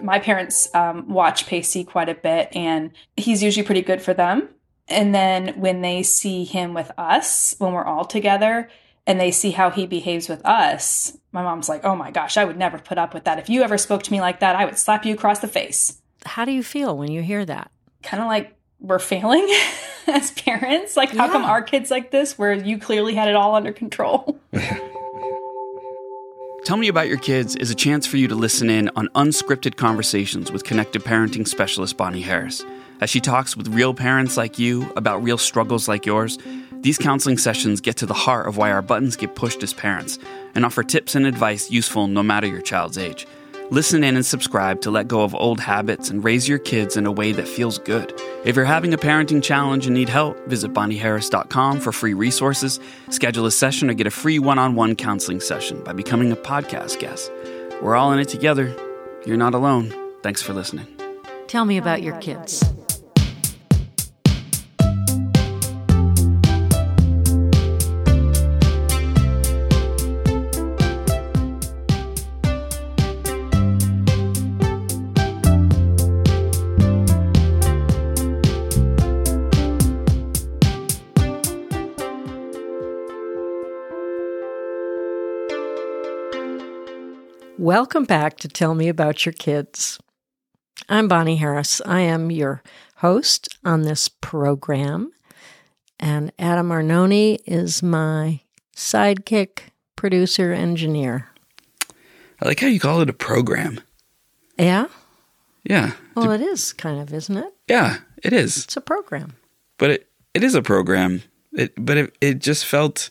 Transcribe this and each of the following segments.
My parents um, watch Pacey quite a bit, and he's usually pretty good for them. And then when they see him with us, when we're all together, and they see how he behaves with us, my mom's like, oh my gosh, I would never put up with that. If you ever spoke to me like that, I would slap you across the face. How do you feel when you hear that? Kind of like we're failing as parents. Like, how Yeah. come our kids like this, where you clearly had it all under control? Tell Me About Your Kids is a chance for you to listen in on unscripted conversations with connective parenting specialist Bonnie Harris. As she talks with real parents like you about real struggles like yours, these counseling sessions get to the heart of why our buttons get pushed as parents and offer tips and advice useful no matter your child's age. Listen in and subscribe to let go of old habits and raise your kids in a way that feels good. If you're having a parenting challenge and need help, visit BonnieHarris.com for free resources, schedule a session, or get a free one on one counseling session by becoming a podcast guest. We're all in it together. You're not alone. Thanks for listening. Tell me about your kids. Welcome back to Tell Me About Your Kids. I'm Bonnie Harris. I am your host on this program, and Adam Arnone is my sidekick, producer, engineer. I like how you call it a program. Yeah? Yeah. Well, it is kind of, isn't it? Yeah, it is. It's a program. But it, it is a program. It, but it, it just felt,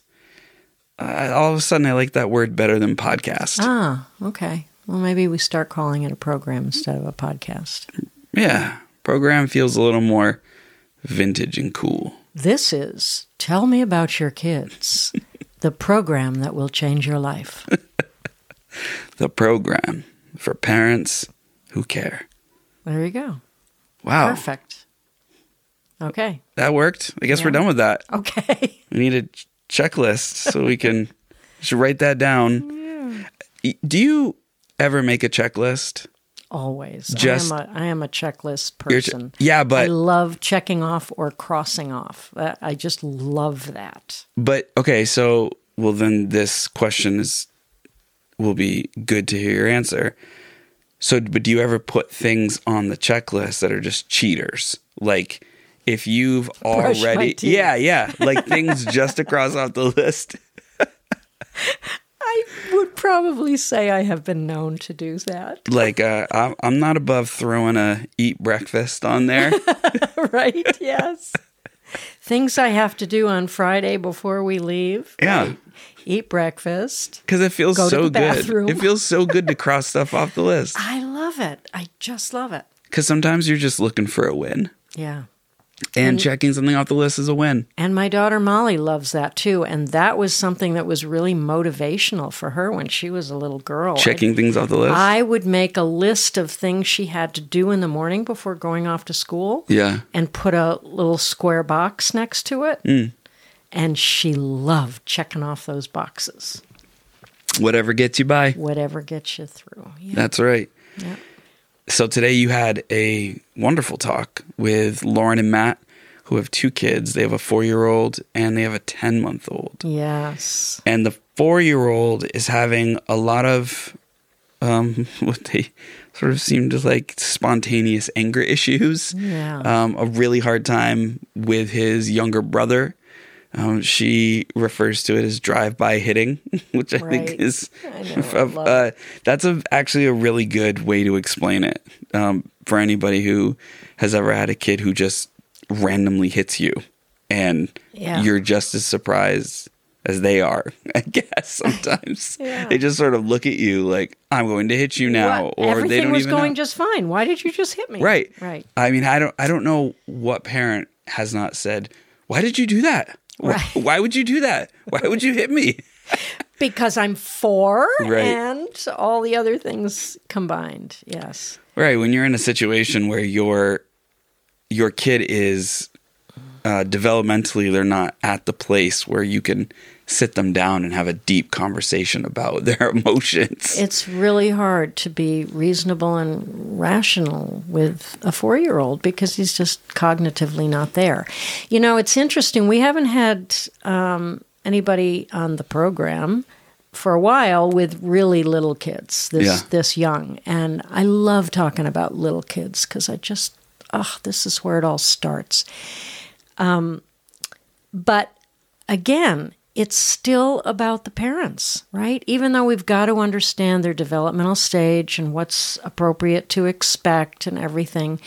uh, all of a sudden, I like that word better than podcast. Ah, okay. Well, maybe we start calling it a program instead of a podcast. Yeah. Program feels a little more vintage and cool. This is Tell Me About Your Kids, the program that will change your life. The program for parents who care. There you go. Wow. Perfect. Okay. That worked. I guess we're done with that. Okay. We need ch- checklist so we can should write that down. Y- Do you ever make a checklist? Always. Just- I am a I am a checklist person. yeah, but I love checking off or crossing off. I just love that. but okay, so well then this question is will be good to hear your answer. So but do you ever put things on the checklist that are just cheaters? Like if you've Brush already. Yeah, yeah, like things just to cross off the list. I would probably say I have been known to do that. Like uh I'm not above throwing a eat breakfast on there. right? Yes. Things I have to do on Friday before we leave. Yeah. Eat breakfast. Because it feels so good. It feels so good to cross stuff off the list. I love it. I just love it. Because sometimes you're just looking for a win, Yeah. And checking something off the list is a win. And my daughter Molly loves that too. And that was something that was really motivational for her when she was a little girl. Checking things off the list. I would make a list of things she had to do in the morning before going off to school yeah. and put a little square box next to it. Mm. And she loved checking off those boxes, Whatever gets you by. whatever gets you through. Yeah. That's right. Yeah. So today you had a wonderful talk with Lauren and Matt, who have two kids. They have a four year old and they have a 10 month old. Yes. And the four year old is having a lot of um, what they sort of seem to like spontaneous anger issues. Yeah. Um, a really hard time with his younger brother. Um, she refers to it as drive-by hitting, which I Right. think is I know, uh, that's a, actually a really good way to explain it um, for anybody who has ever had a kid who just randomly hits you, and Yeah. you're just as surprised as they are. I guess sometimes Yeah. they just sort of look at you like I'm going to hit you now, What? or Everything they don't was even going know. just fine. Why did you just hit me? Right. Right. I mean, I don't I don't know what parent has not said, "Why did you do that? Why, why would you do that? Why would you hit me?" Because I'm four Right. and all the other things combined. Yes. Right, when you're in a situation where your your kid is uh, developmentally they're not at the place where you can sit them down and have a deep conversation about their emotions. It's really hard to be reasonable and rational with a four year old because he's just cognitively not there. You know, it's interesting. We haven't had um, anybody on the program for a while with really little kids this Yeah. this young and i love talking about little kids because i just oh this is where it all starts um, but again it's still about the parents right even though we've got to understand their developmental stage and what's appropriate to expect and everything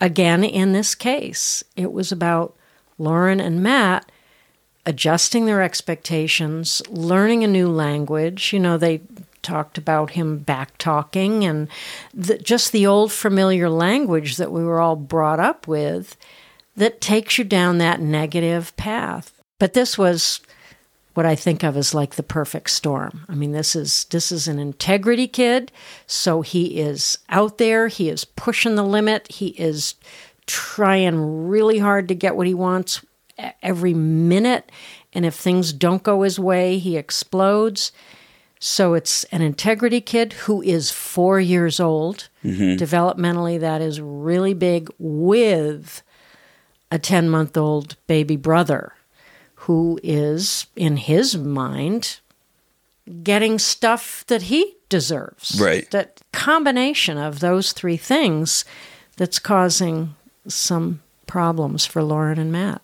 again in this case it was about lauren and matt adjusting their expectations, learning a new language. You know, they talked about him back talking and the, just the old familiar language that we were all brought up with that takes you down that negative path. But this was what I think of as like the perfect storm. I mean, this is this is an integrity kid, so he is out there, he is pushing the limit, he is trying really hard to get what he wants every minute, and if things don't go his way, he explodes. So it's an integrity kid who is 4 years old. Mm-hmm. Developmentally that is really big with a 10 month old baby brother who is, in his mind, getting stuff that he deserves. Right. That combination of those three things that's causing some problems for Lauren and Matt.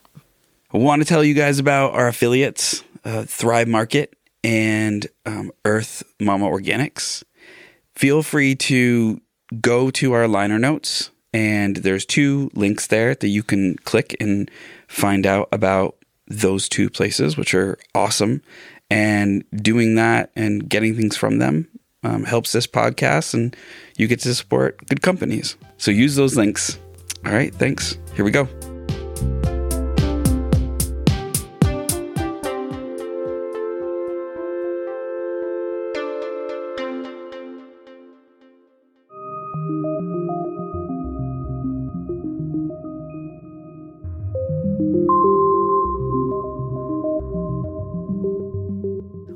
I want to tell you guys about our affiliates, uh, Thrive Market and um, Earth Mama Organics. Feel free to go to our liner notes, and there's two links there that you can click and find out about those two places, which are awesome. And doing that and getting things from them um, helps this podcast, and you get to support good companies. So use those links. All right, thanks. Here we go.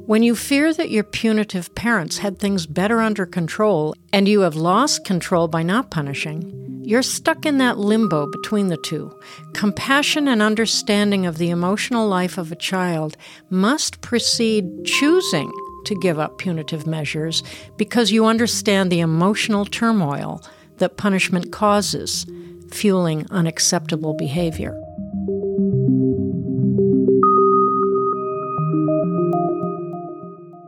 When you fear that your punitive parents had things better under control and you have lost control by not punishing, you're stuck in that limbo between the two. Compassion and understanding of the emotional life of a child must precede choosing to give up punitive measures because you understand the emotional turmoil that punishment causes, fueling unacceptable behavior.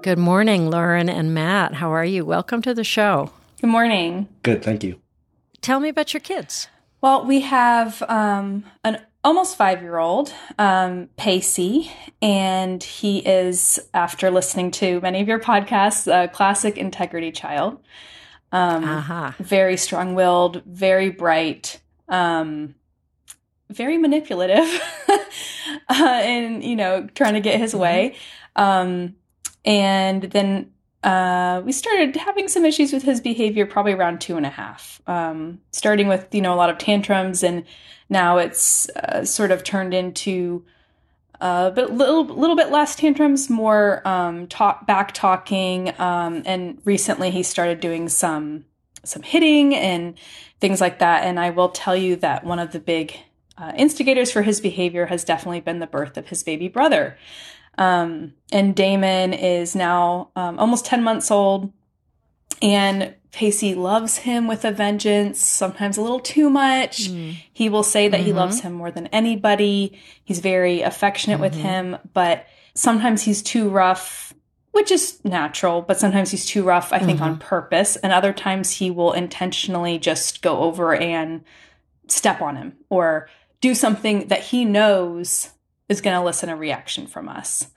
Good morning, Lauren and Matt. How are you? Welcome to the show. Good morning. Good, thank you. Tell me about your kids. Well, we have um, an almost five year old, um, Pacey, and he is, after listening to many of your podcasts, a classic integrity child. Um, Aha. Very strong willed, very bright, um, very manipulative, uh, and, you know, trying to get his way. Um, and then uh, we started having some issues with his behavior probably around two and a half, um, starting with you know a lot of tantrums, and now it's uh, sort of turned into a bit, little little bit less tantrums, more um, talk back talking, um, and recently he started doing some some hitting and things like that. And I will tell you that one of the big uh, instigators for his behavior has definitely been the birth of his baby brother. Um, and Damon is now um, almost 10 months old. And Pacey loves him with a vengeance, sometimes a little too much. He will say that he loves him more than anybody. He's very affectionate with him, but sometimes he's too rough, which is natural, but sometimes he's too rough, I think, on purpose. And other times he will intentionally just go over and step on him or do something that he knows is going to elicit a reaction from us.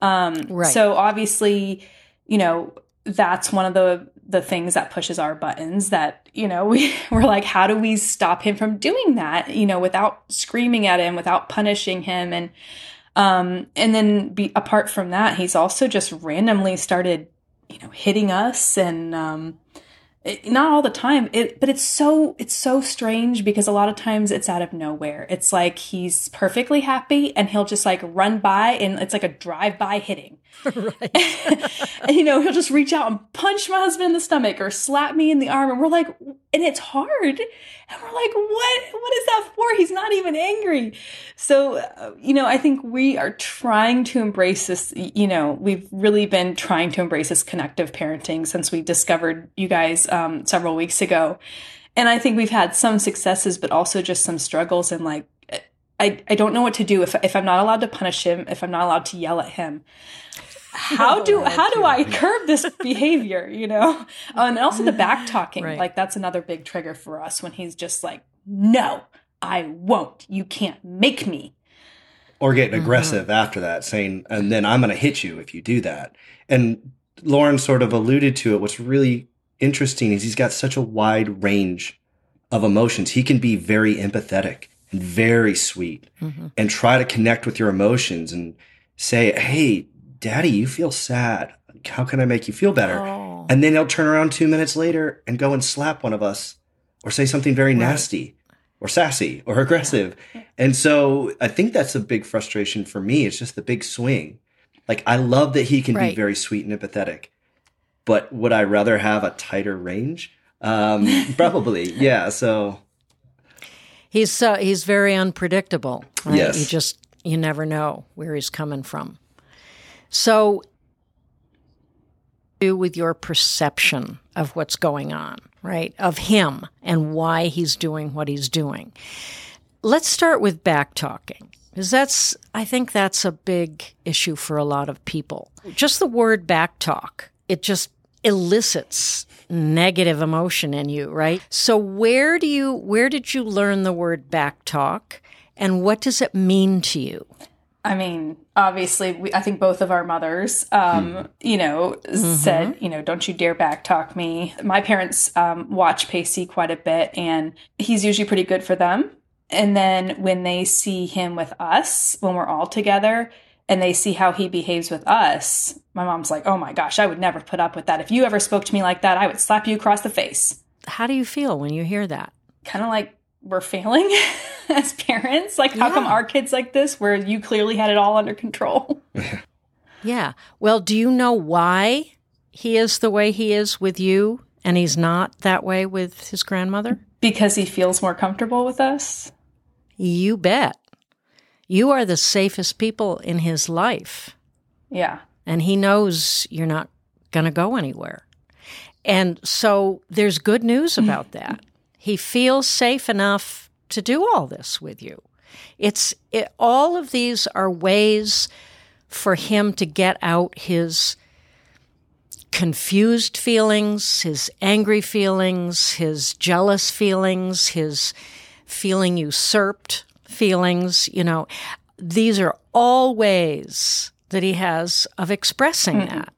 Um, Right. So obviously, you know, that's one of the the things that pushes our buttons. That you know, we we're like, how do we stop him from doing that? You know, without screaming at him, without punishing him, and um, and then be apart from that, he's also just randomly started, you know, hitting us and um, It, not all the time. It but it's so it's so strange because a lot of times it's out of nowhere. It's like he's perfectly happy and he'll just like run by and it's like a drive by hitting. Right. and you know he'll just reach out and punch my husband in the stomach or slap me in the arm and we're like and it's hard and we're like what what is that for he's not even angry so uh, you know i think we are trying to embrace this you know we've really been trying to embrace this connective parenting since we discovered you guys um, several weeks ago. And I think we've had some successes, but also just some struggles. And like, I, I don't know what to do if, if I'm not allowed to punish him, if I'm not allowed to yell at him. How do how do I curb this behavior? You know, oh, and also the back talking. Right. Like that's another big trigger for us when he's just like, "No, I won't. You can't make me." Or getting mm-hmm. aggressive mm-hmm. after that, saying, "And then I'm going to hit you if you do that." And Lauren sort of alluded to it. What's really interesting is he's got such a wide range of emotions. He can be very empathetic and very sweet mm-hmm. and try to connect with your emotions and say, Hey, daddy, you feel sad. How can I make you feel better? Oh. And then he'll turn around two minutes later and go and slap one of us or say something very right. nasty or sassy or aggressive. Yeah. And so I think that's a big frustration for me. It's just the big swing. Like I love that he can right. be very sweet and empathetic but would I rather have a tighter range? Um, probably, yeah. So he's uh, he's very unpredictable. Right? Yes, you just you never know where he's coming from. So, do with your perception of what's going on, right? Of him and why he's doing what he's doing. Let's start with back talking. Because that's, I think that's a big issue for a lot of people. Just the word back talk, it just elicits negative emotion in you, right? So where do you where did you learn the word back talk and what does it mean to you? I mean, obviously, we, I think both of our mothers, um, mm. you know, mm-hmm. said, you know, don't you dare back talk me. My parents um, watch Pacey quite a bit, and he's usually pretty good for them. And then when they see him with us, when we're all together, and they see how he behaves with us, my mom's like, oh my gosh, I would never put up with that. If you ever spoke to me like that, I would slap you across the face. How do you feel when you hear that? Kind of like we're failing as parents. Like, how yeah. come our kids like this where you clearly had it all under control? yeah. Well, do you know why he is the way he is with you and he's not that way with his grandmother? Because he feels more comfortable with us. You bet. You are the safest people in his life. Yeah. And he knows you're not going to go anywhere. And so there's good news about that. He feels safe enough to do all this with you. It's it, all of these are ways for him to get out his confused feelings, his angry feelings, his jealous feelings, his feeling usurped feelings, you know, these are all ways that he has of expressing mm-hmm. that.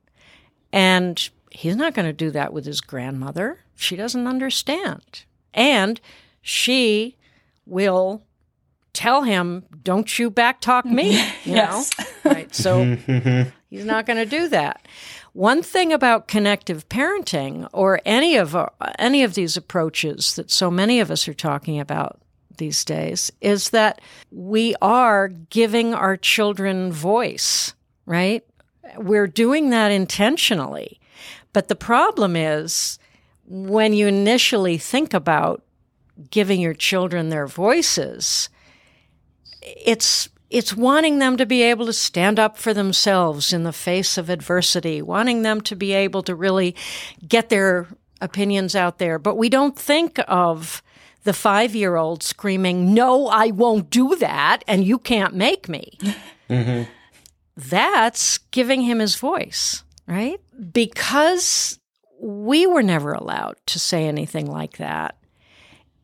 And he's not going to do that with his grandmother. She doesn't understand. And she will tell him, Don't you backtalk me. You yes. know? Right. So he's not going to do that. One thing about connective parenting or any of our, any of these approaches that so many of us are talking about these days is that we are giving our children voice, right? We're doing that intentionally. But the problem is when you initially think about giving your children their voices, it's it's wanting them to be able to stand up for themselves in the face of adversity, wanting them to be able to really get their opinions out there. But we don't think of the five year old screaming, No, I won't do that, and you can't make me. Mm-hmm. That's giving him his voice, right? Because we were never allowed to say anything like that.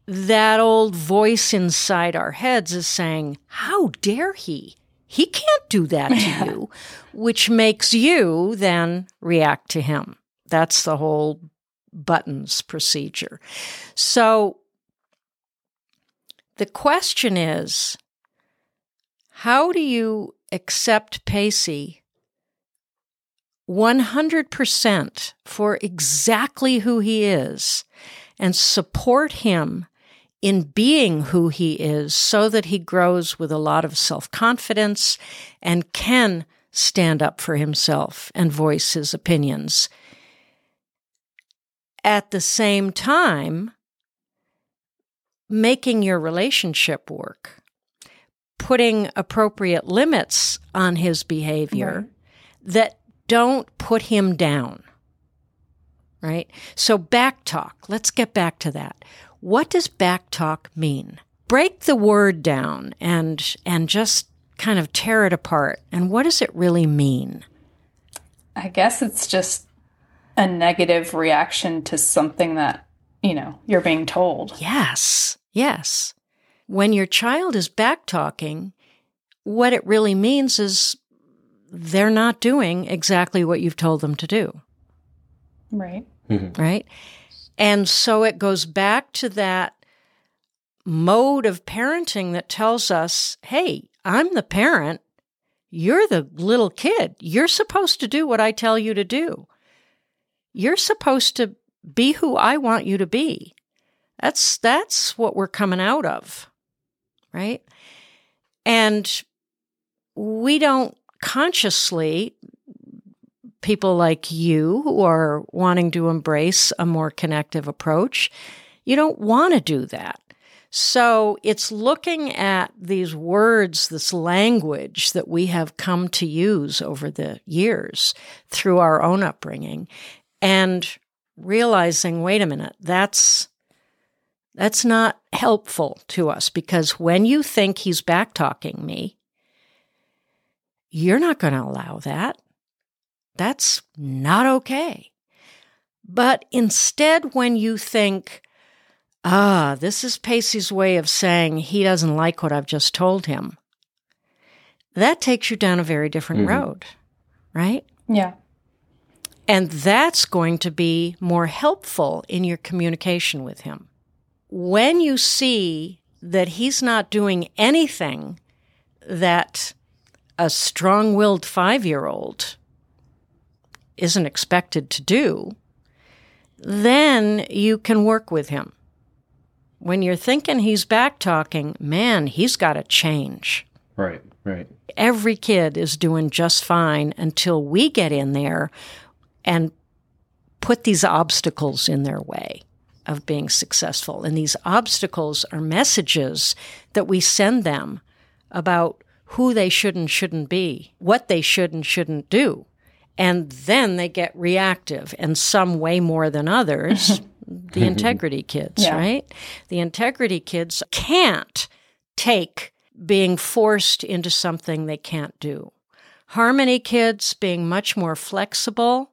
That old voice inside our heads is saying, How dare he? He can't do that to you, which makes you then react to him. That's the whole buttons procedure. So the question is how do you accept Pacey 100% for exactly who he is and support him in being who he is so that he grows with a lot of self confidence and can stand up for himself and voice his opinions. At the same time, making your relationship work, putting appropriate limits on his behavior right. that don't put him down. Right? So, back talk. Let's get back to that. What does back talk mean? Break the word down and, and just kind of tear it apart. And what does it really mean? I guess it's just a negative reaction to something that, you know, you're being told. Yes. Yes. When your child is back talking, what it really means is they're not doing exactly what you've told them to do. Right. Mm-hmm. Right. And so it goes back to that mode of parenting that tells us, hey, I'm the parent. You're the little kid. You're supposed to do what I tell you to do. You're supposed to be who I want you to be. That's that's what we're coming out of. Right? And we don't consciously people like you who are wanting to embrace a more connective approach, you don't want to do that. So it's looking at these words, this language that we have come to use over the years through our own upbringing and realizing, wait a minute, that's that's not helpful to us because when you think he's back talking me, you're not going to allow that. That's not okay. But instead, when you think, ah, this is Pacey's way of saying he doesn't like what I've just told him, that takes you down a very different mm-hmm. road, right? Yeah. And that's going to be more helpful in your communication with him. When you see that he's not doing anything that a strong willed five year old isn't expected to do, then you can work with him. When you're thinking he's back talking, man, he's got to change. Right, right. Every kid is doing just fine until we get in there and put these obstacles in their way of being successful. And these obstacles are messages that we send them about who they should and shouldn't be, what they should and shouldn't do. And then they get reactive, and some way more than others. the integrity kids, yeah. right? The integrity kids can't take being forced into something they can't do. Harmony kids, being much more flexible,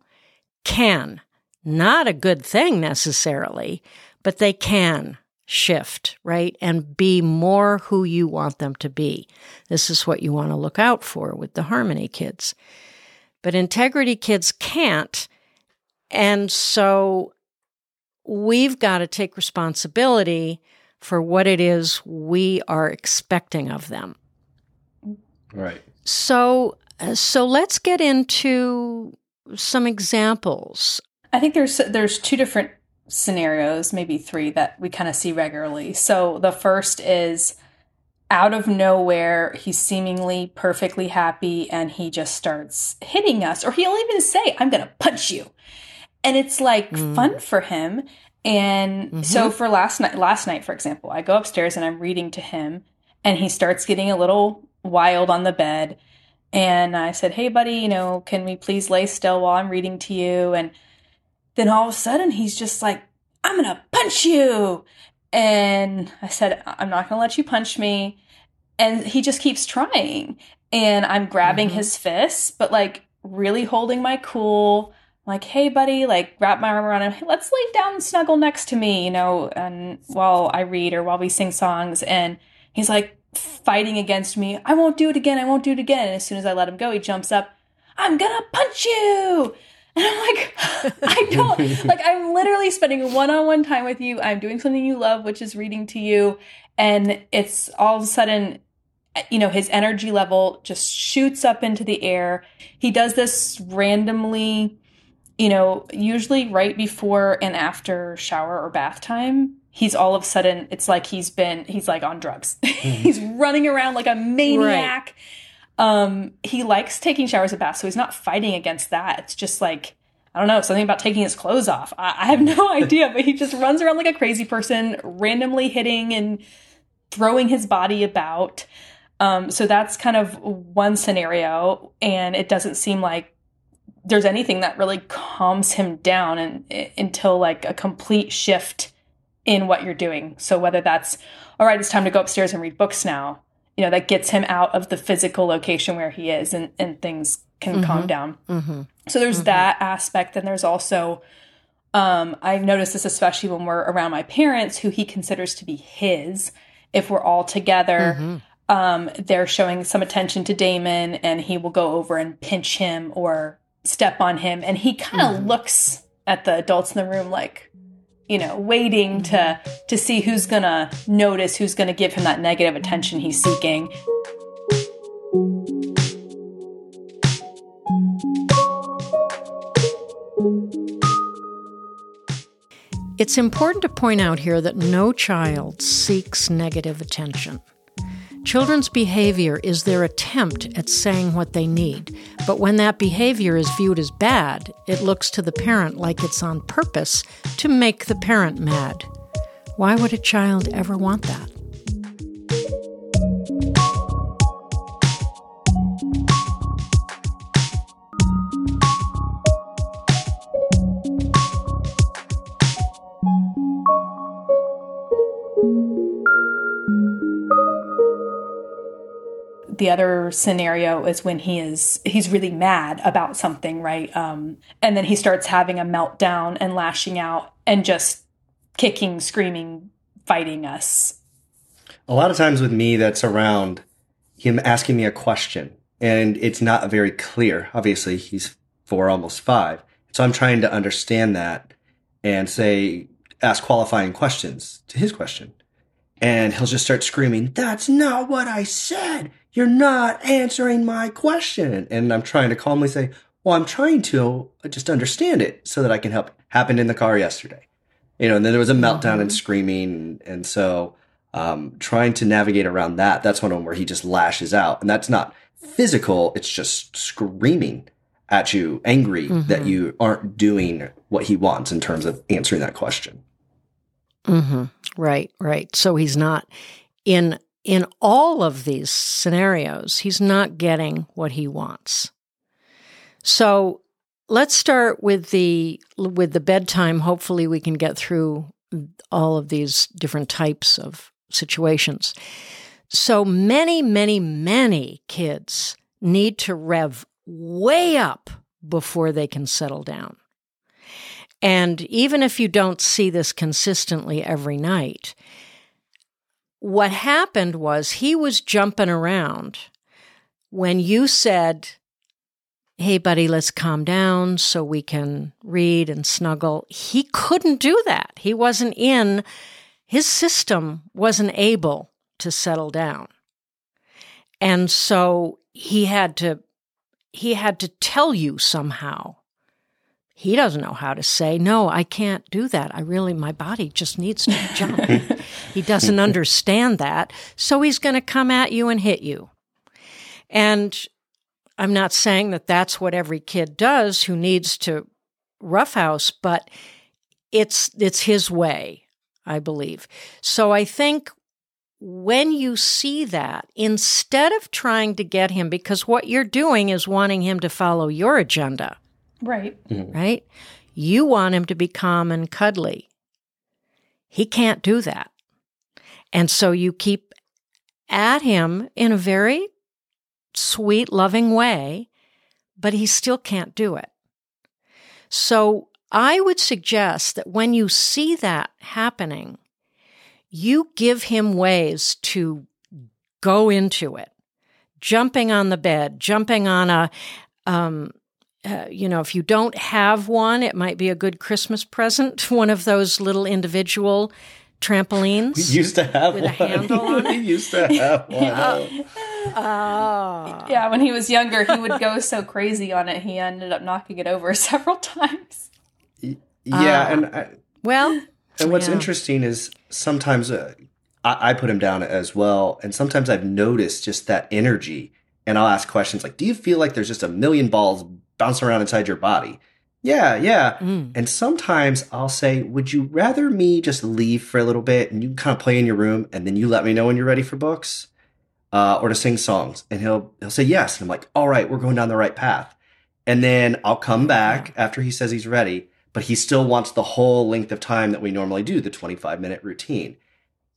can. Not a good thing necessarily, but they can shift, right? And be more who you want them to be. This is what you want to look out for with the harmony kids. But integrity kids can't. And so we've got to take responsibility for what it is we are expecting of them. Right. So uh, so let's get into some examples. I think there's there's two different scenarios, maybe three, that we kind of see regularly. So the first is out of nowhere, he's seemingly perfectly happy and he just starts hitting us, or he'll even say, I'm going to punch you. And it's like mm. fun for him. And mm-hmm. so for last night, last night, for example, I go upstairs and I'm reading to him and he starts getting a little wild on the bed. And I said, Hey, buddy, you know, can we please lay still while I'm reading to you? And then all of a sudden he's just like, I'm going to punch you. And I said, I'm not going to let you punch me. And he just keeps trying. And I'm grabbing mm-hmm. his fists, but like really holding my cool. Like, hey, buddy, like wrap my arm around him. Hey, let's lay down and snuggle next to me, you know, and while I read or while we sing songs. And he's like fighting against me. I won't do it again. I won't do it again. And as soon as I let him go, he jumps up. I'm gonna punch you. And I'm like, I don't like I'm literally spending one-on-one time with you. I'm doing something you love, which is reading to you. And it's all of a sudden you know, his energy level just shoots up into the air. He does this randomly, you know, usually right before and after shower or bath time. He's all of a sudden, it's like he's been, he's like on drugs. Hmm. he's running around like a maniac. Um, he likes taking showers and baths, so he's not fighting against that. It's just like, I don't know, something about taking his clothes off. I, I have no idea, but he just runs around like a crazy person, randomly hitting and throwing his body about. Um, so that's kind of one scenario, and it doesn't seem like there's anything that really calms him down and, until like a complete shift in what you're doing. So whether that's all right, it's time to go upstairs and read books now, you know, that gets him out of the physical location where he is, and and things can mm-hmm. calm down. Mm-hmm. So there's mm-hmm. that aspect, and there's also um, I've noticed this especially when we're around my parents, who he considers to be his. If we're all together, mm-hmm um, they're showing some attention to Damon and he will go over and pinch him or step on him. And he kind of mm-hmm. looks at the adults in the room like, you know, waiting to mm-hmm. to see who's gonna notice, who's gonna give him that negative attention he's seeking. It's important to point out here that no child seeks negative attention. Children's behavior is their attempt at saying what they need, but when that behavior is viewed as bad, it looks to the parent like it's on purpose to make the parent mad. Why would a child ever want that? The other scenario is when he is he's really mad about something right? Um, and then he starts having a meltdown and lashing out and just kicking screaming fighting us. A lot of times with me that's around him asking me a question and it's not very clear. Obviously he's four almost five. So i'm trying to understand that and say ask qualifying questions to his question and he'll just start screaming, That's not what I said. You're not answering my question. And I'm trying to calmly say, Well, I'm trying to just understand it so that I can help. Happened in the car yesterday. You know, and then there was a meltdown mm-hmm. and screaming. And so, um, trying to navigate around that, that's one of them where he just lashes out. And that's not physical, it's just screaming at you, angry mm-hmm. that you aren't doing what he wants in terms of answering that question. Mm-hmm. Right, right. So he's not in in all of these scenarios, he's not getting what he wants. So let's start with the with the bedtime. Hopefully, we can get through all of these different types of situations. So many, many, many kids need to rev way up before they can settle down. And even if you don't see this consistently every night, what happened was he was jumping around when you said, Hey, buddy, let's calm down so we can read and snuggle. He couldn't do that. He wasn't in, his system wasn't able to settle down. And so he had to, he had to tell you somehow he doesn't know how to say, no, I can't do that. I really, my body just needs to jump. he doesn't understand that. So he's going to come at you and hit you. And I'm not saying that that's what every kid does who needs to roughhouse, but it's, it's his way, I believe. So I think when you see that, instead of trying to get him, because what you're doing is wanting him to follow your agenda Right. Mm-hmm. Right? You want him to be calm and cuddly. He can't do that. And so you keep at him in a very sweet, loving way, but he still can't do it. So I would suggest that when you see that happening, you give him ways to go into it. Jumping on the bed, jumping on a, um, uh, you know, if you don't have one, it might be a good Christmas present. One of those little individual trampolines. We used to have with one. a handle on it. we used to have one. uh, Oh. Yeah, when he was younger, he would go so crazy on it, he ended up knocking it over several times. Yeah, Ah. and I, Well, and what's Yeah. interesting is sometimes uh, I, I put him down as well, and sometimes I've noticed just that energy, and I'll ask questions like, "Do you feel like there's just a million balls bouncing around inside your body?" Yeah, yeah. mm, And sometimes I'll say, "Would you rather me just leave for a little bit and you kind of play in your room, and then you let me know when you're ready for books, uh, or to sing songs?" And he'll he'll say yes, and I'm like, "All right, we're going down the right path." And then I'll come back after he says he's ready, but he still wants the whole length of time that we normally do, the 25 minute routine.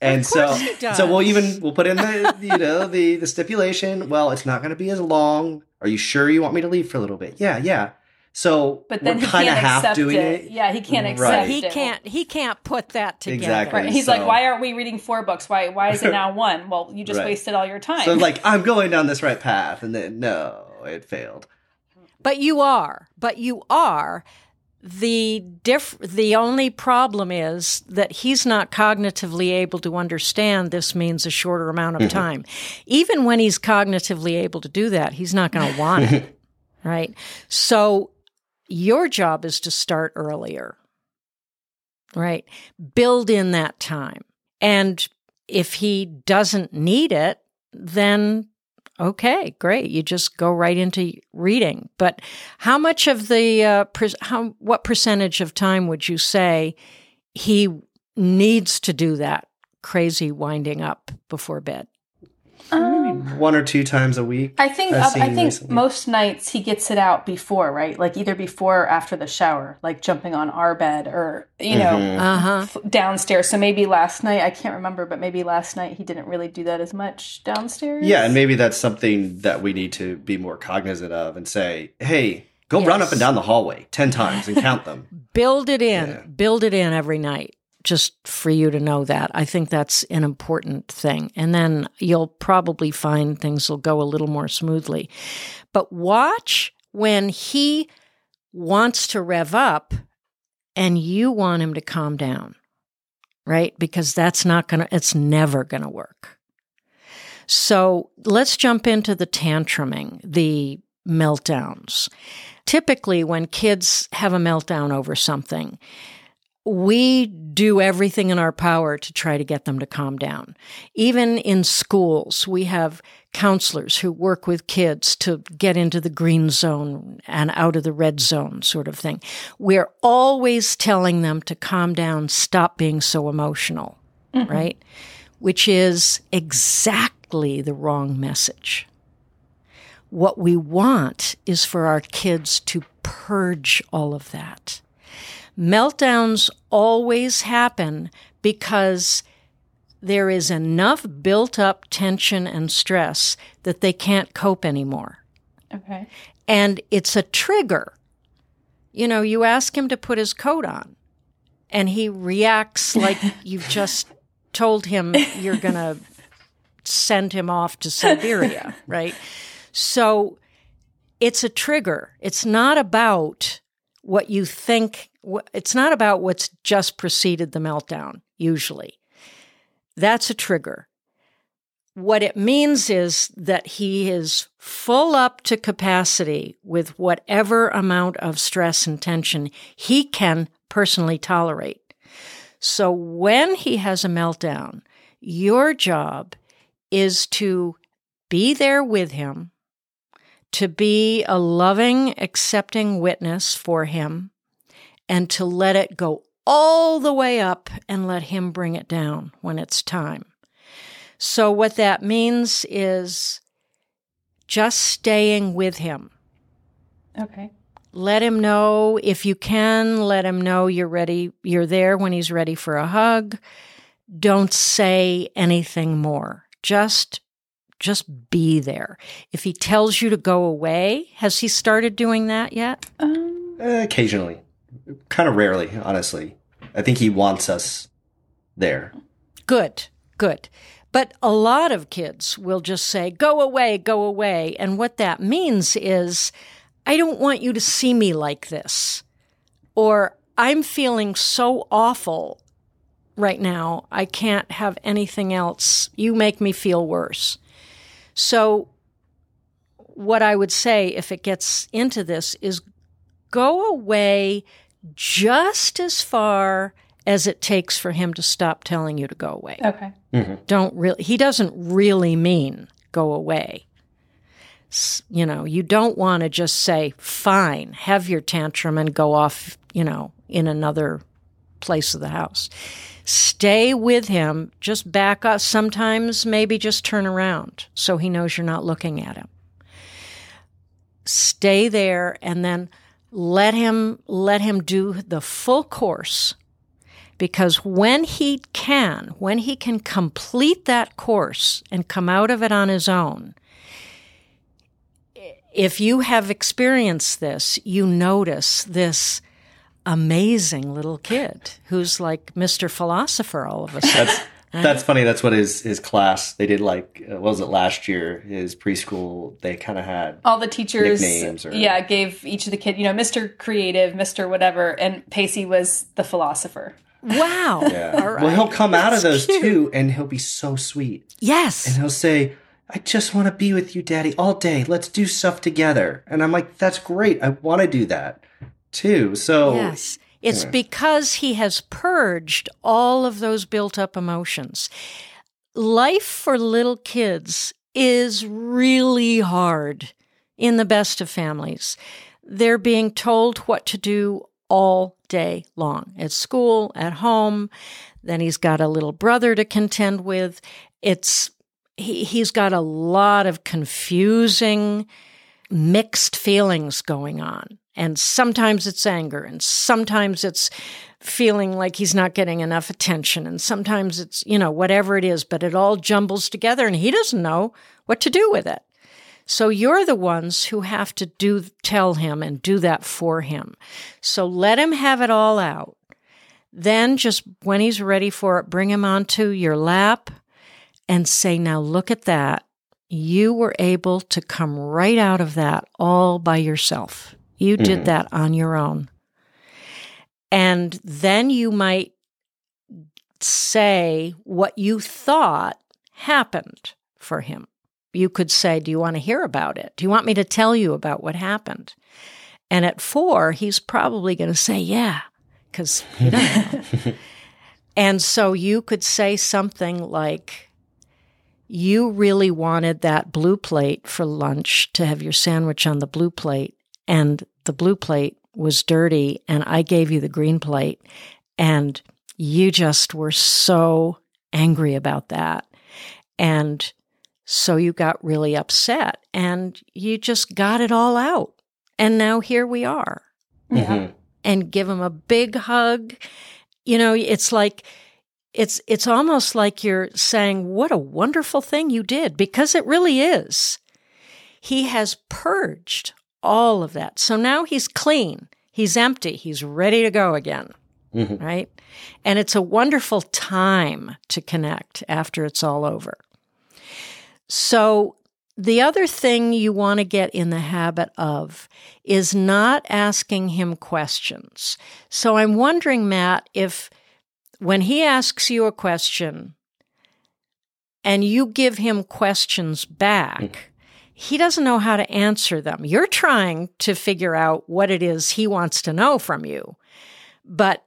And so, course he does. so we'll even we'll put in the you know the the stipulation. Well, it's not going to be as long. Are you sure you want me to leave for a little bit? Yeah, yeah. So But then we're he kind of can't half accept doing it. it. Yeah, he can't Right. accept he it. can't. He can't put that together. Exactly. Right. He's So- like, why aren't we reading four books? Why why is it now one? Well, you just Right. wasted all your time. So like I'm going down this right path, and then no, it failed. But you are. But you are. The diff- the only problem is that he's not cognitively able to understand this means a shorter amount of mm-hmm. time. Even when he's cognitively able to do that, he's not going to want it. right? So your job is to start earlier. Right? Build in that time. And if he doesn't need it, then okay, great. You just go right into reading. But how much of the uh, per- how what percentage of time would you say he needs to do that crazy winding up before bed? Um, One or two times a week. I think I've uh, I think recently. most nights he gets it out before, right? Like either before or after the shower, like jumping on our bed or you know Mhm. Uh huh. f- downstairs. So maybe last night I can't remember, but maybe last night he didn't really do that as much downstairs. Yeah, and maybe that's something that we need to be more cognizant of and say, hey, go run up and down the hallway 10 times and count them. Build it in. Yeah. Build it in every night. Just for you to know that. I think that's an important thing. And then you'll probably find things will go a little more smoothly. But watch when he wants to rev up and you want him to calm down, right? Because that's not going to, it's never going to work. So let's jump into the tantruming, the meltdowns. Typically, when kids have a meltdown over something, we do everything in our power to try to get them to calm down. Even in schools, we have counselors who work with kids to get into the green zone and out of the red zone, sort of thing. We're always telling them to calm down, stop being so emotional, mm-hmm. right? Which is exactly the wrong message. What we want is for our kids to purge all of that. Meltdowns always happen because there is enough built up tension and stress that they can't cope anymore. Okay. And it's a trigger. You know, you ask him to put his coat on, and he reacts like you've just told him you're going to send him off to Siberia, right? So it's a trigger. It's not about what you think. It's not about what's just preceded the meltdown, usually. That's a trigger. What it means is that he is full up to capacity with whatever amount of stress and tension he can personally tolerate. So when he has a meltdown, your job is to be there with him, to be a loving, accepting witness for him, and to let it go all the way up and let him bring it down when it's time. So, what that means is just staying with him. Okay. Let him know if you can, let him know you're ready, you're there when he's ready for a hug. Don't say anything more. Just just be there. If he tells you to go away, has he started doing that yet? Um, Uh, occasionally, kind of rarely, honestly. I think he wants us there. Good, good. But a lot of kids will just say, go away, go away. And what that means is, I don't want you to see me like this. Or I'm feeling so awful right now, I can't have anything else. You make me feel worse. So, what I would say if it gets into this is go away just as far as it takes for him to stop telling you to go away. Okay. Mm-hmm. Don't really, he doesn't really mean go away. S- You know, you don't want to just say, fine, have your tantrum and go off, you know, in another place of the house. Stay with him, just back up. Sometimes maybe just turn around so he knows you're not looking at him. Stay there and then let him let him do the full course because when he can, when he can complete that course and come out of it on his own, if you have experienced this, you notice this amazing little kid who's like Mr. Philosopher all of a sudden. That's that's funny. That's what his his class they did. Like uh, what was it last year? His preschool they kind of had. All the teachers, Nicknames or- yeah, gave each of the kid, you know, Mr. Creative, Mr. Whatever, and Pacey was the philosopher. wow. Yeah. All right. Well, he'll come out of those cute. too, and he'll be so sweet, Yes. and he'll say. I just want to be with you, Daddy, all day. Let's do stuff together. And I'm like, that's great. I want to do that too. So Yes. It's because he has purged all of those built up emotions. Life for little kids is really hard in the best of families. They're being told what to do all day long at school, at home. Then he's got a little brother to contend with. It's he, he's got a lot of confusing mixed feelings going on. And sometimes it's anger, and sometimes it's feeling like he's not getting enough attention, and sometimes it's, you know, whatever it is, but it all jumbles together and he doesn't know what to do with it. So you're the ones who have to do tell him and do that for him. So let him have it all out. Then just when he's ready for it, bring him onto your lap and say, Now look at that. You were able to come right out of that all by yourself. You did mm. that on your own. And then you might say what you thought happened for him. You could say, Do you want to hear about it? Do you want me to tell you about what happened? And at four, he's probably going to say, Yeah, because he doesn't and so you could say something like, You really wanted that blue plate for lunch to have your sandwich on the blue plate, and the blue plate was dirty, and I gave you the green plate, and you just were so angry about that. And so you got really upset and you just got it all out. And now here we are. Mhm. And give him a big hug. You know, it's like it's it's almost like you're saying what a wonderful thing you did because it really is. He has purged all of that. So now he's clean. He's empty. He's ready to go again. Mhm. Right? And it's a wonderful time to connect after it's all over. So, the other thing you want to get in the habit of is not asking him questions. So, I'm wondering, Matt, if when he asks you a question and you give him questions back, he doesn't know how to answer them. You're trying to figure out what it is he wants to know from you. But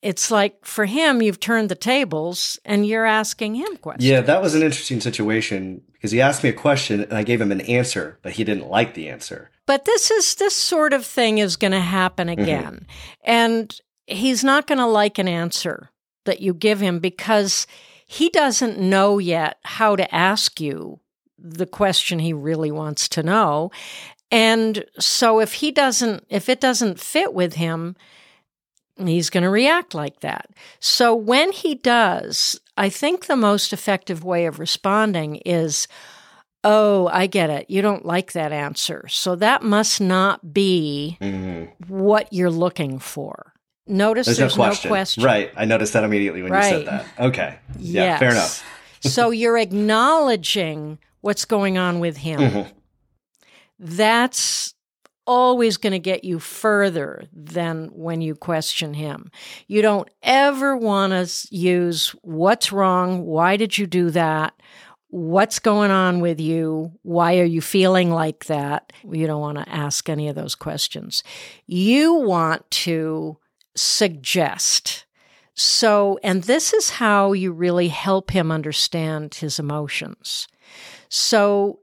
it's like for him, you've turned the tables and you're asking him questions. Yeah, that was an interesting situation because he asked me a question and I gave him an answer, but he didn't like the answer. But this is this sort of thing is going to happen mm-hmm. again. And he's not going to like an answer that you give him because he doesn't know yet how to ask you the question he really wants to know. And so if he doesn't if it doesn't fit with him, he's going to react like that. So when he does, I think the most effective way of responding is Oh, I get it. You don't like that answer. So that must not be Mhm. what you're looking for. Notice There's, there's, no, question. no question. Right. I noticed that immediately when you said that. Okay. Yeah, fair enough. so you're acknowledging what's going on with him. Mhm. That's always going to get you further than when you question him. You don't ever want to use what's wrong, why did you do that? what's going on with you? Why are you feeling like that? You don't want to ask any of those questions. You want to suggest. So, and this is how you really help him understand his emotions. So,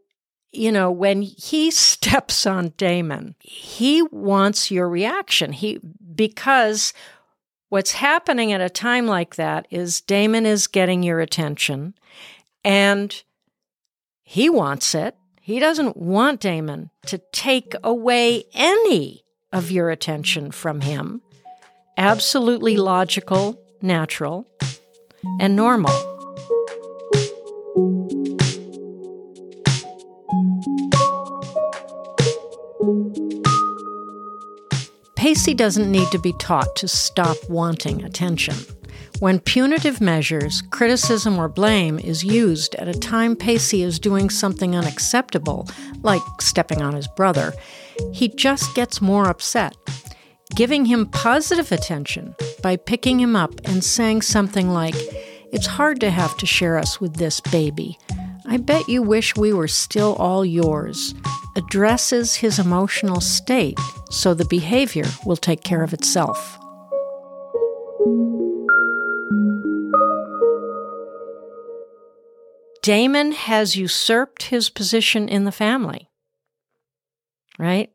you know, when he steps on Damon, he wants your reaction. He, because what's happening at a time like that is Damon is getting your attention and he wants it. He doesn't want Damon to take away any of your attention from him. Absolutely logical, natural, and normal. Pacey doesn't need to be taught to stop wanting attention. When punitive measures, criticism, or blame is used at a time Pacey is doing something unacceptable, like stepping on his brother, he just gets more upset. Giving him positive attention by picking him up and saying something like, It's hard to have to share us with this baby. I bet you wish we were still all yours, addresses his emotional state so the behavior will take care of itself. Damon has usurped his position in the family. Right?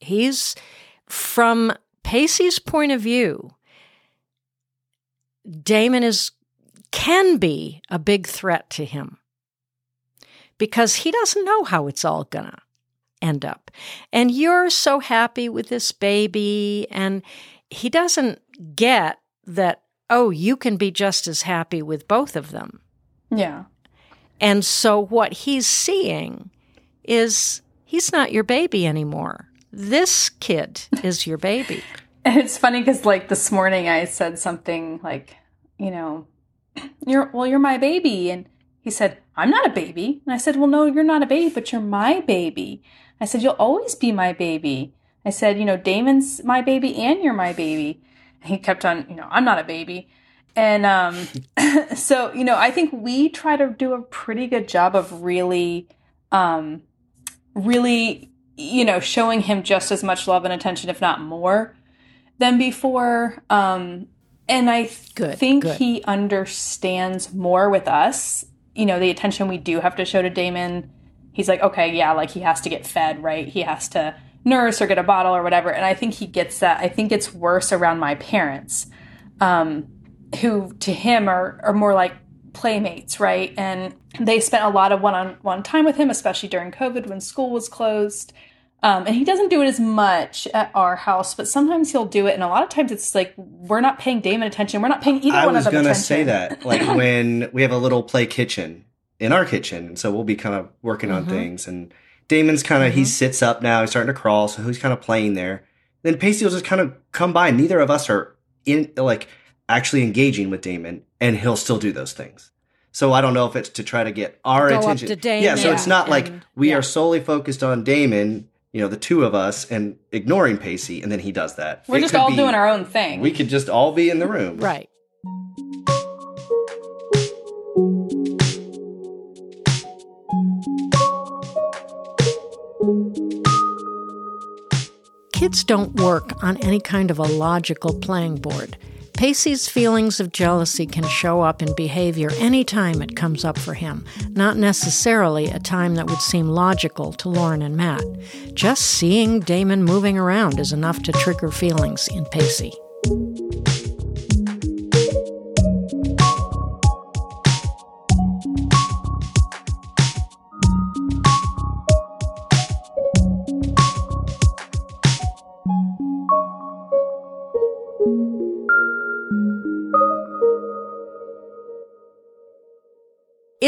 He's, from Pacey's point of view, Damon is can be a big threat to him because he doesn't know how it's all gonna end up. And you're so happy with this baby, and he doesn't get that, oh, you can be just as happy with both of them. Yeah. And so what he's seeing is he's not your baby anymore. This kid is your baby. And it's funny because, like, this morning I said something like, you know, you're, well, you're my baby. And he said, I'm not a baby. And I said, well, no, you're not a baby, but you're my baby. I said, you'll always be my baby. I said, you know, Damon's my baby and you're my baby. And he kept on, you know, I'm not a baby. And um, so, you know, I think we try to do a pretty good job of really, um, really, you know, showing him just as much love and attention, if not more, than before. Um, and I good, think good. he understands more with us. You know, the attention we do have to show to Damon. He's like, okay, yeah, like he has to get fed, right? He has to nurse or get a bottle or whatever. And I think he gets that. I think it's worse around my parents. Um, who to him are, are more like playmates, right? And they spent a lot of one on one time with him, especially during COVID when school was closed. Um, and he doesn't do it as much at our house, but sometimes he'll do it. And a lot of times it's like we're not paying Damon attention. We're not paying either I one of them attention. I was gonna say that, like when we have a little play kitchen in our kitchen, and so we'll be kind of working on Mhm. things. And Damon's kind of he Mhm. sits up now, he's starting to crawl, so he's kind of playing there. Then Pacey will just kind of come by. Neither of us are in like actually engaging with Damon, and he'll still do those things. So I don't know if it's to try to get our Go up attention. to Damon yeah, so it's not like and- we yeah. are solely focused on Damon, you know, the two of us, and ignoring Pacey, and then he does that. We're It just all be- doing our own thing. We could just all be in the room. Right. Kids don't work on any kind of a logical playing board. Pacey's feelings of jealousy can show up in behavior anytime it comes up for him, not necessarily a time that would seem logical to Lauren and Matt. Just seeing Damon moving around is enough to trigger feelings in Pacey.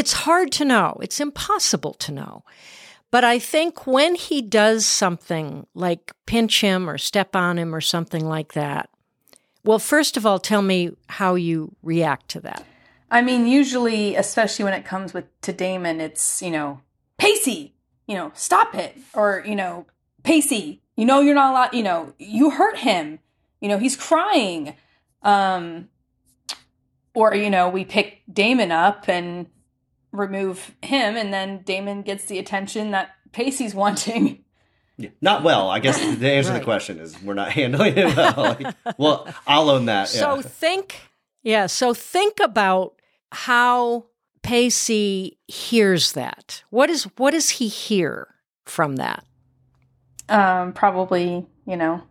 It's hard to know. It's impossible to know. But I think when he does something like pinch him or step on him or something like that, well, first of all, tell me how you react to that. I mean, usually, especially when it comes with to Damon, it's you know, Pacey, you know, stop it, or you know, Pacey, you know, you're not allowed, you know, you hurt him, you know, he's crying, um, or you know, we pick Damon up and remove him, and then Damon gets the attention that Pacey's wanting. Yeah, not well. I guess the answer to the question is we're not handling it well. Like, well, I'll own that. So yeah. think, yeah. So think about how Pacey hears that. What is what does he hear from that? Um, probably, you know,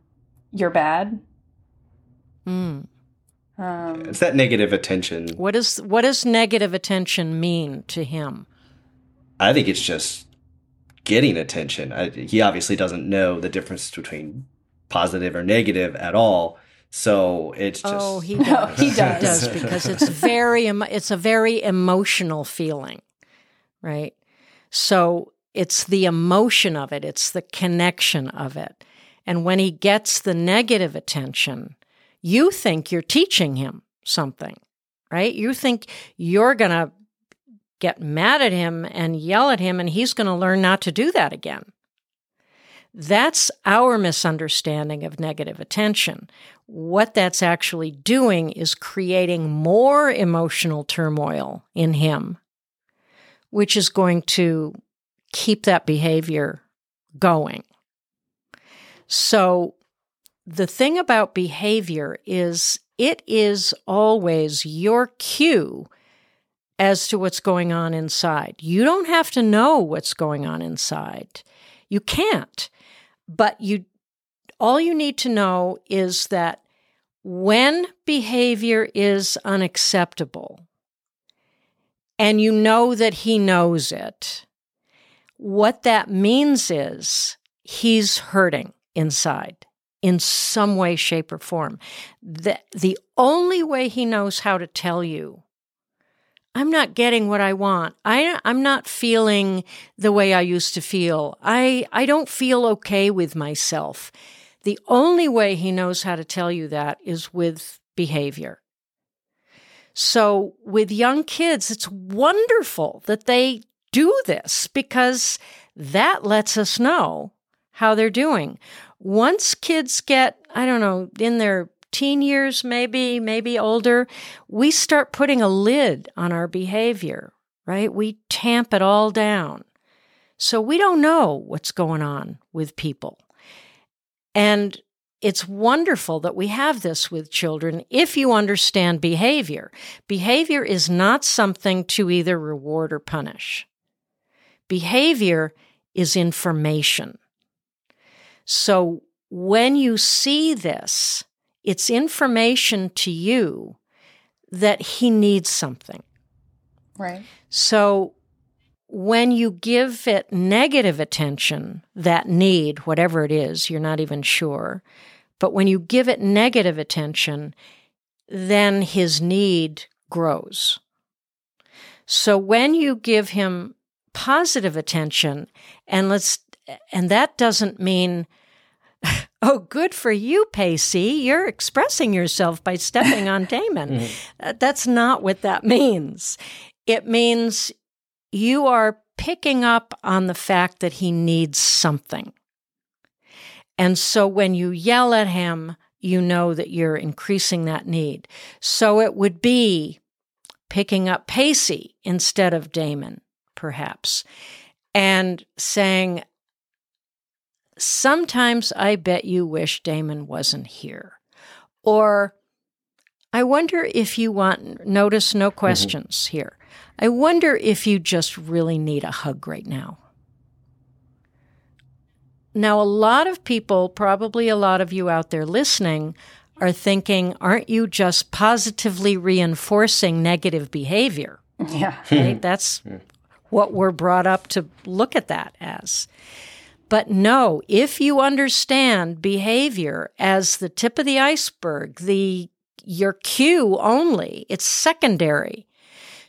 you're bad. Mm. Um, It's that negative attention. What does what does negative attention mean to him? I think it's just getting attention. I, he obviously doesn't know the difference between positive or negative at all. So it's just oh, he No, does. he does. because it's very it's a very emotional feeling, right? So it's the emotion of it, it's the connection of it. And when he gets the negative attention, you think you're teaching him something, right? You think you're going to get mad at him and yell at him and he's going to learn not to do that again. That's our misunderstanding of negative attention. What that's actually doing is creating more emotional turmoil in him, which is going to keep that behavior going. So, the thing about behavior is it is always your cue as to what's going on inside. You don't have to know what's going on inside. You can't. But you all you need to know is that when behavior is unacceptable and you know that he knows it, what that means is he's hurting inside in some way, shape, or form. The, the only way he knows how to tell you, I'm not getting what I want. I, I'm not feeling the way I used to feel. I, I don't feel okay with myself. The only way he knows how to tell you that is with behavior. So, with young kids, it's wonderful that they do this because that lets us know how they're doing. Once kids get, I don't know, in their teen years, maybe, maybe older, we start putting a lid on our behavior, right? We tamp it all down. So we don't know what's going on with people. And it's wonderful that we have this with children if you understand behavior. Behavior is not something to either reward or punish. Behavior is information. So when you see this, it's information to you that he needs something. right. So when you give it negative attention, that need, whatever it is, you're not even sure, but when you give it negative attention, then his need grows. So when you give him positive attention, and let's, and that doesn't mean, oh, good for you, Pacey. You're expressing yourself by stepping on Damon. Uh, That's not what that means. It means you are picking up on the fact that he needs something. And so when you yell at him, you know that you're increasing that need. So it would be picking up Pacey instead of Damon, perhaps, and saying, Sometimes I bet you wish Damon wasn't here. Or, I wonder if you want, notice no mm-hmm. questions here. I wonder if you just really need a hug right now. Now, a lot of people, probably a lot of you out there listening, are thinking, aren't you just positively reinforcing negative behavior? Yeah. Right? That's what we're brought up to look at that as. But no, if you understand behavior as the tip of the iceberg, the your cue only, it's secondary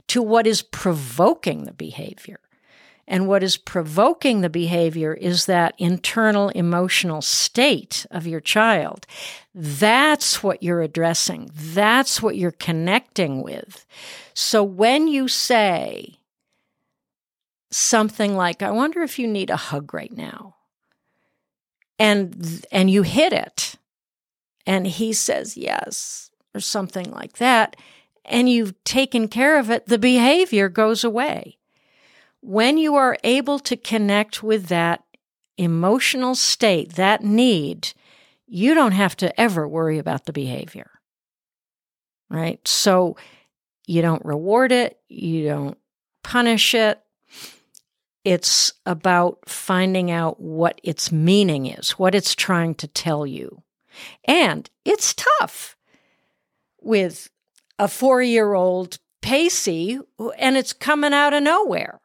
to what is provoking the behavior. And what is provoking the behavior is that internal emotional state of your child. That's what you're addressing. That's what you're connecting with. So when you say something like, I wonder if you need a hug right now, and, and you hit it, and he says yes, or something like that, and you've taken care of it, the behavior goes away when you are able to connect with that emotional state, that need, you don't have to ever worry about the behavior. Right? So you don't reward it, you don't punish it. It's about finding out what its meaning is, what it's trying to tell you. And it's tough with a four year old Pacey, and it's coming out of nowhere.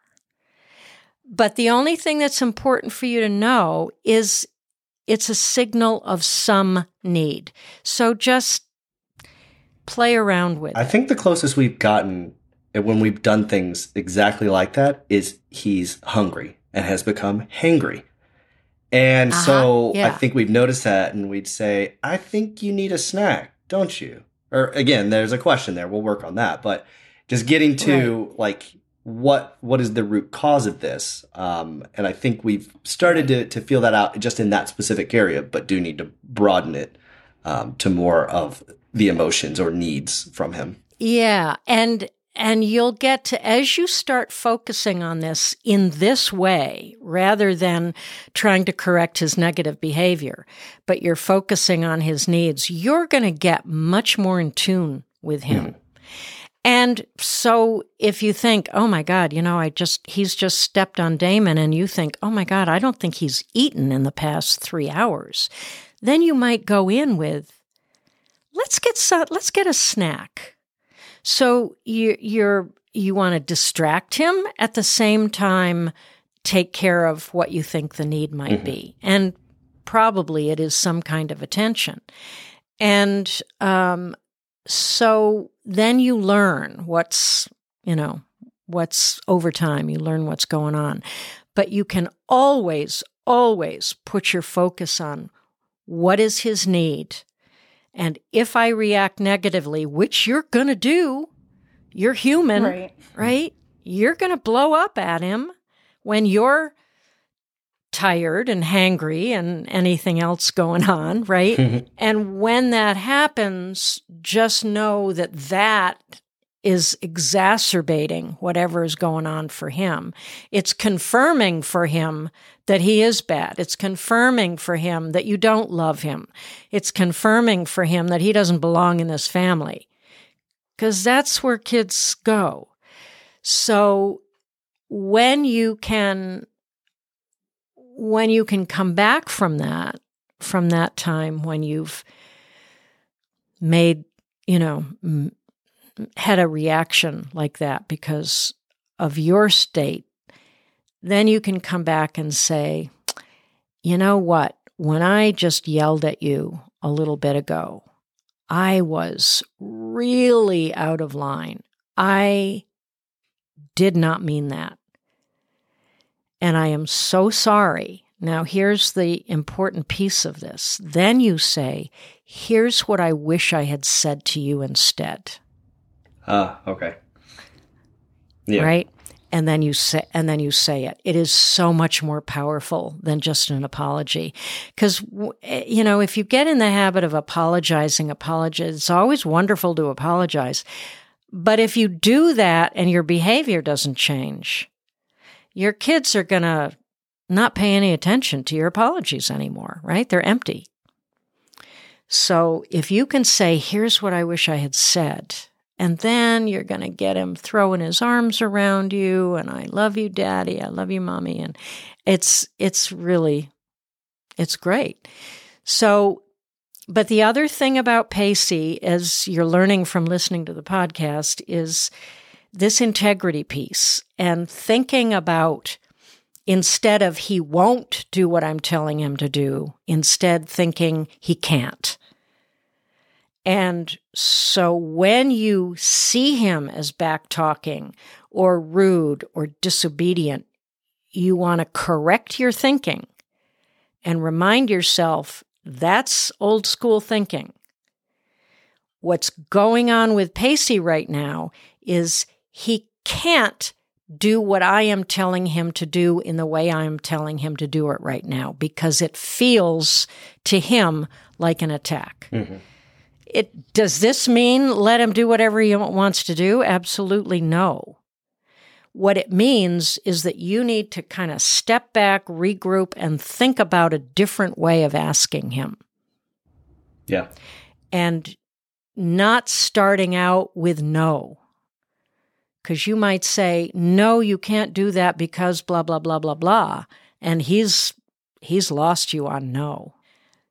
But the only thing that's important for you to know is it's a signal of some need. So just play around with I it. think the closest we've gotten when we've done things exactly like that is he's hungry and has become hangry. And Uh-huh, so I think we've noticed that and we'd say, I think you need a snack, don't you? Or again, there's a question there. We'll work on that. But just getting to like what what is the root cause of this? Um, and I think we've started to, to feel that out just in that specific area, but do need to broaden it um, to more of the emotions or needs from him. Yeah, and and you'll get to as you start focusing on this in this way rather than trying to correct his negative behavior, but you're focusing on his needs, you're going to get much more in tune with him. And so if you think, "Oh my god, you know, I just he's just stepped on Damon," and you think, "Oh my god, I don't think he's eaten in the past 3 hours." Then you might go in with let's get so, let's get a snack. So you you're you want to distract him at the same time take care of what you think the need might be, and probably it is some kind of attention. And um, so then you learn what's you know what's over time. You learn what's going on, but you can always always put your focus on what is his need and if I react negatively, which you're going to do, you're human, right? Right. You're going to blow up at him when you're tired and hangry and anything else going on, right? and when that happens, just know that that is exacerbating whatever is going on for him. It's confirming for him that he is bad. It's confirming for him that you don't love him. It's confirming for him that he doesn't belong in this family. Because that's where kids go. So when you can when you can come back from that from that time when you've made you know had a reaction like that because of your state then you can come back and say you know what when i just yelled at you a little bit ago i was really out of line i did not mean that and I am so sorry. Now, here's the important piece of this. Then you say, Here's what I wish I had said to you instead. Ah, okay. Yeah. Right? And then you say and then you say it. It is so much more powerful than just an apology. Cuz eh, you know, if you get in the habit of apologizing, apologize, it's always wonderful to apologize. But if you do that and your behavior doesn't change, your kids are going to not pay any attention to your apologies anymore, right? They're empty. So if you can say, here's what I wish I had said, and then you're going to get him throwing his arms around you and I love you daddy, I love you mommy and it's it's really it's great. So but the other thing about Pacey as you're learning from listening to the podcast is this integrity piece and thinking about instead of he won't do what I'm telling him to do, instead thinking he can't. And so when you see him as back talking or rude or disobedient, you want to correct your thinking and remind yourself that's old school thinking. What's going on with Pacey right now is he can't do what I am telling him to do in the way I am telling him to do it right now because it feels to him like an attack. Mm-hmm. It does this mean let him do whatever he wants to do? Absolutely no. what it means is that you need to kind of step back, regroup, and think about a different way of asking him. Yeah. And not starting out with no. Because you might say, no, you can't do that because blah, blah, blah, blah, blah. And he's, he's lost you on no.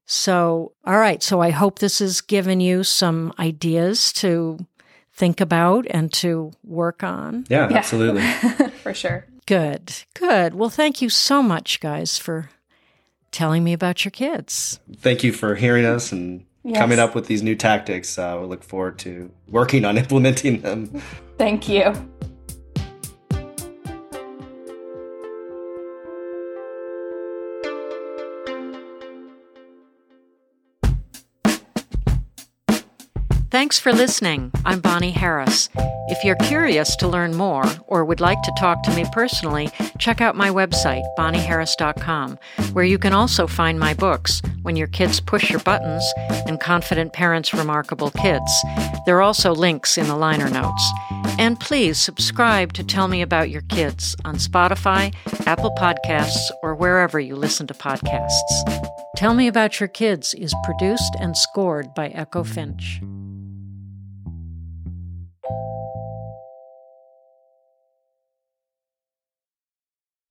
So, all right. So I hope this has given you some ideas to think about and to work on. Yeah, yeah. absolutely. for sure. Good. Good. Well, thank you so much, guys, for telling me about your kids. Thank you for hearing us and yes. coming up with these new tactics. Uh, we look forward to working on implementing them. Thank you. Thanks for listening. I'm Bonnie Harris. If you're curious to learn more or would like to talk to me personally, check out my website, bonnieharris.com, where you can also find my books, When Your Kids Push Your Buttons and Confident Parents Remarkable Kids. There are also links in the liner notes. And please subscribe to Tell Me About Your Kids on Spotify, Apple Podcasts, or wherever you listen to podcasts. Tell Me About Your Kids is produced and scored by Echo Finch.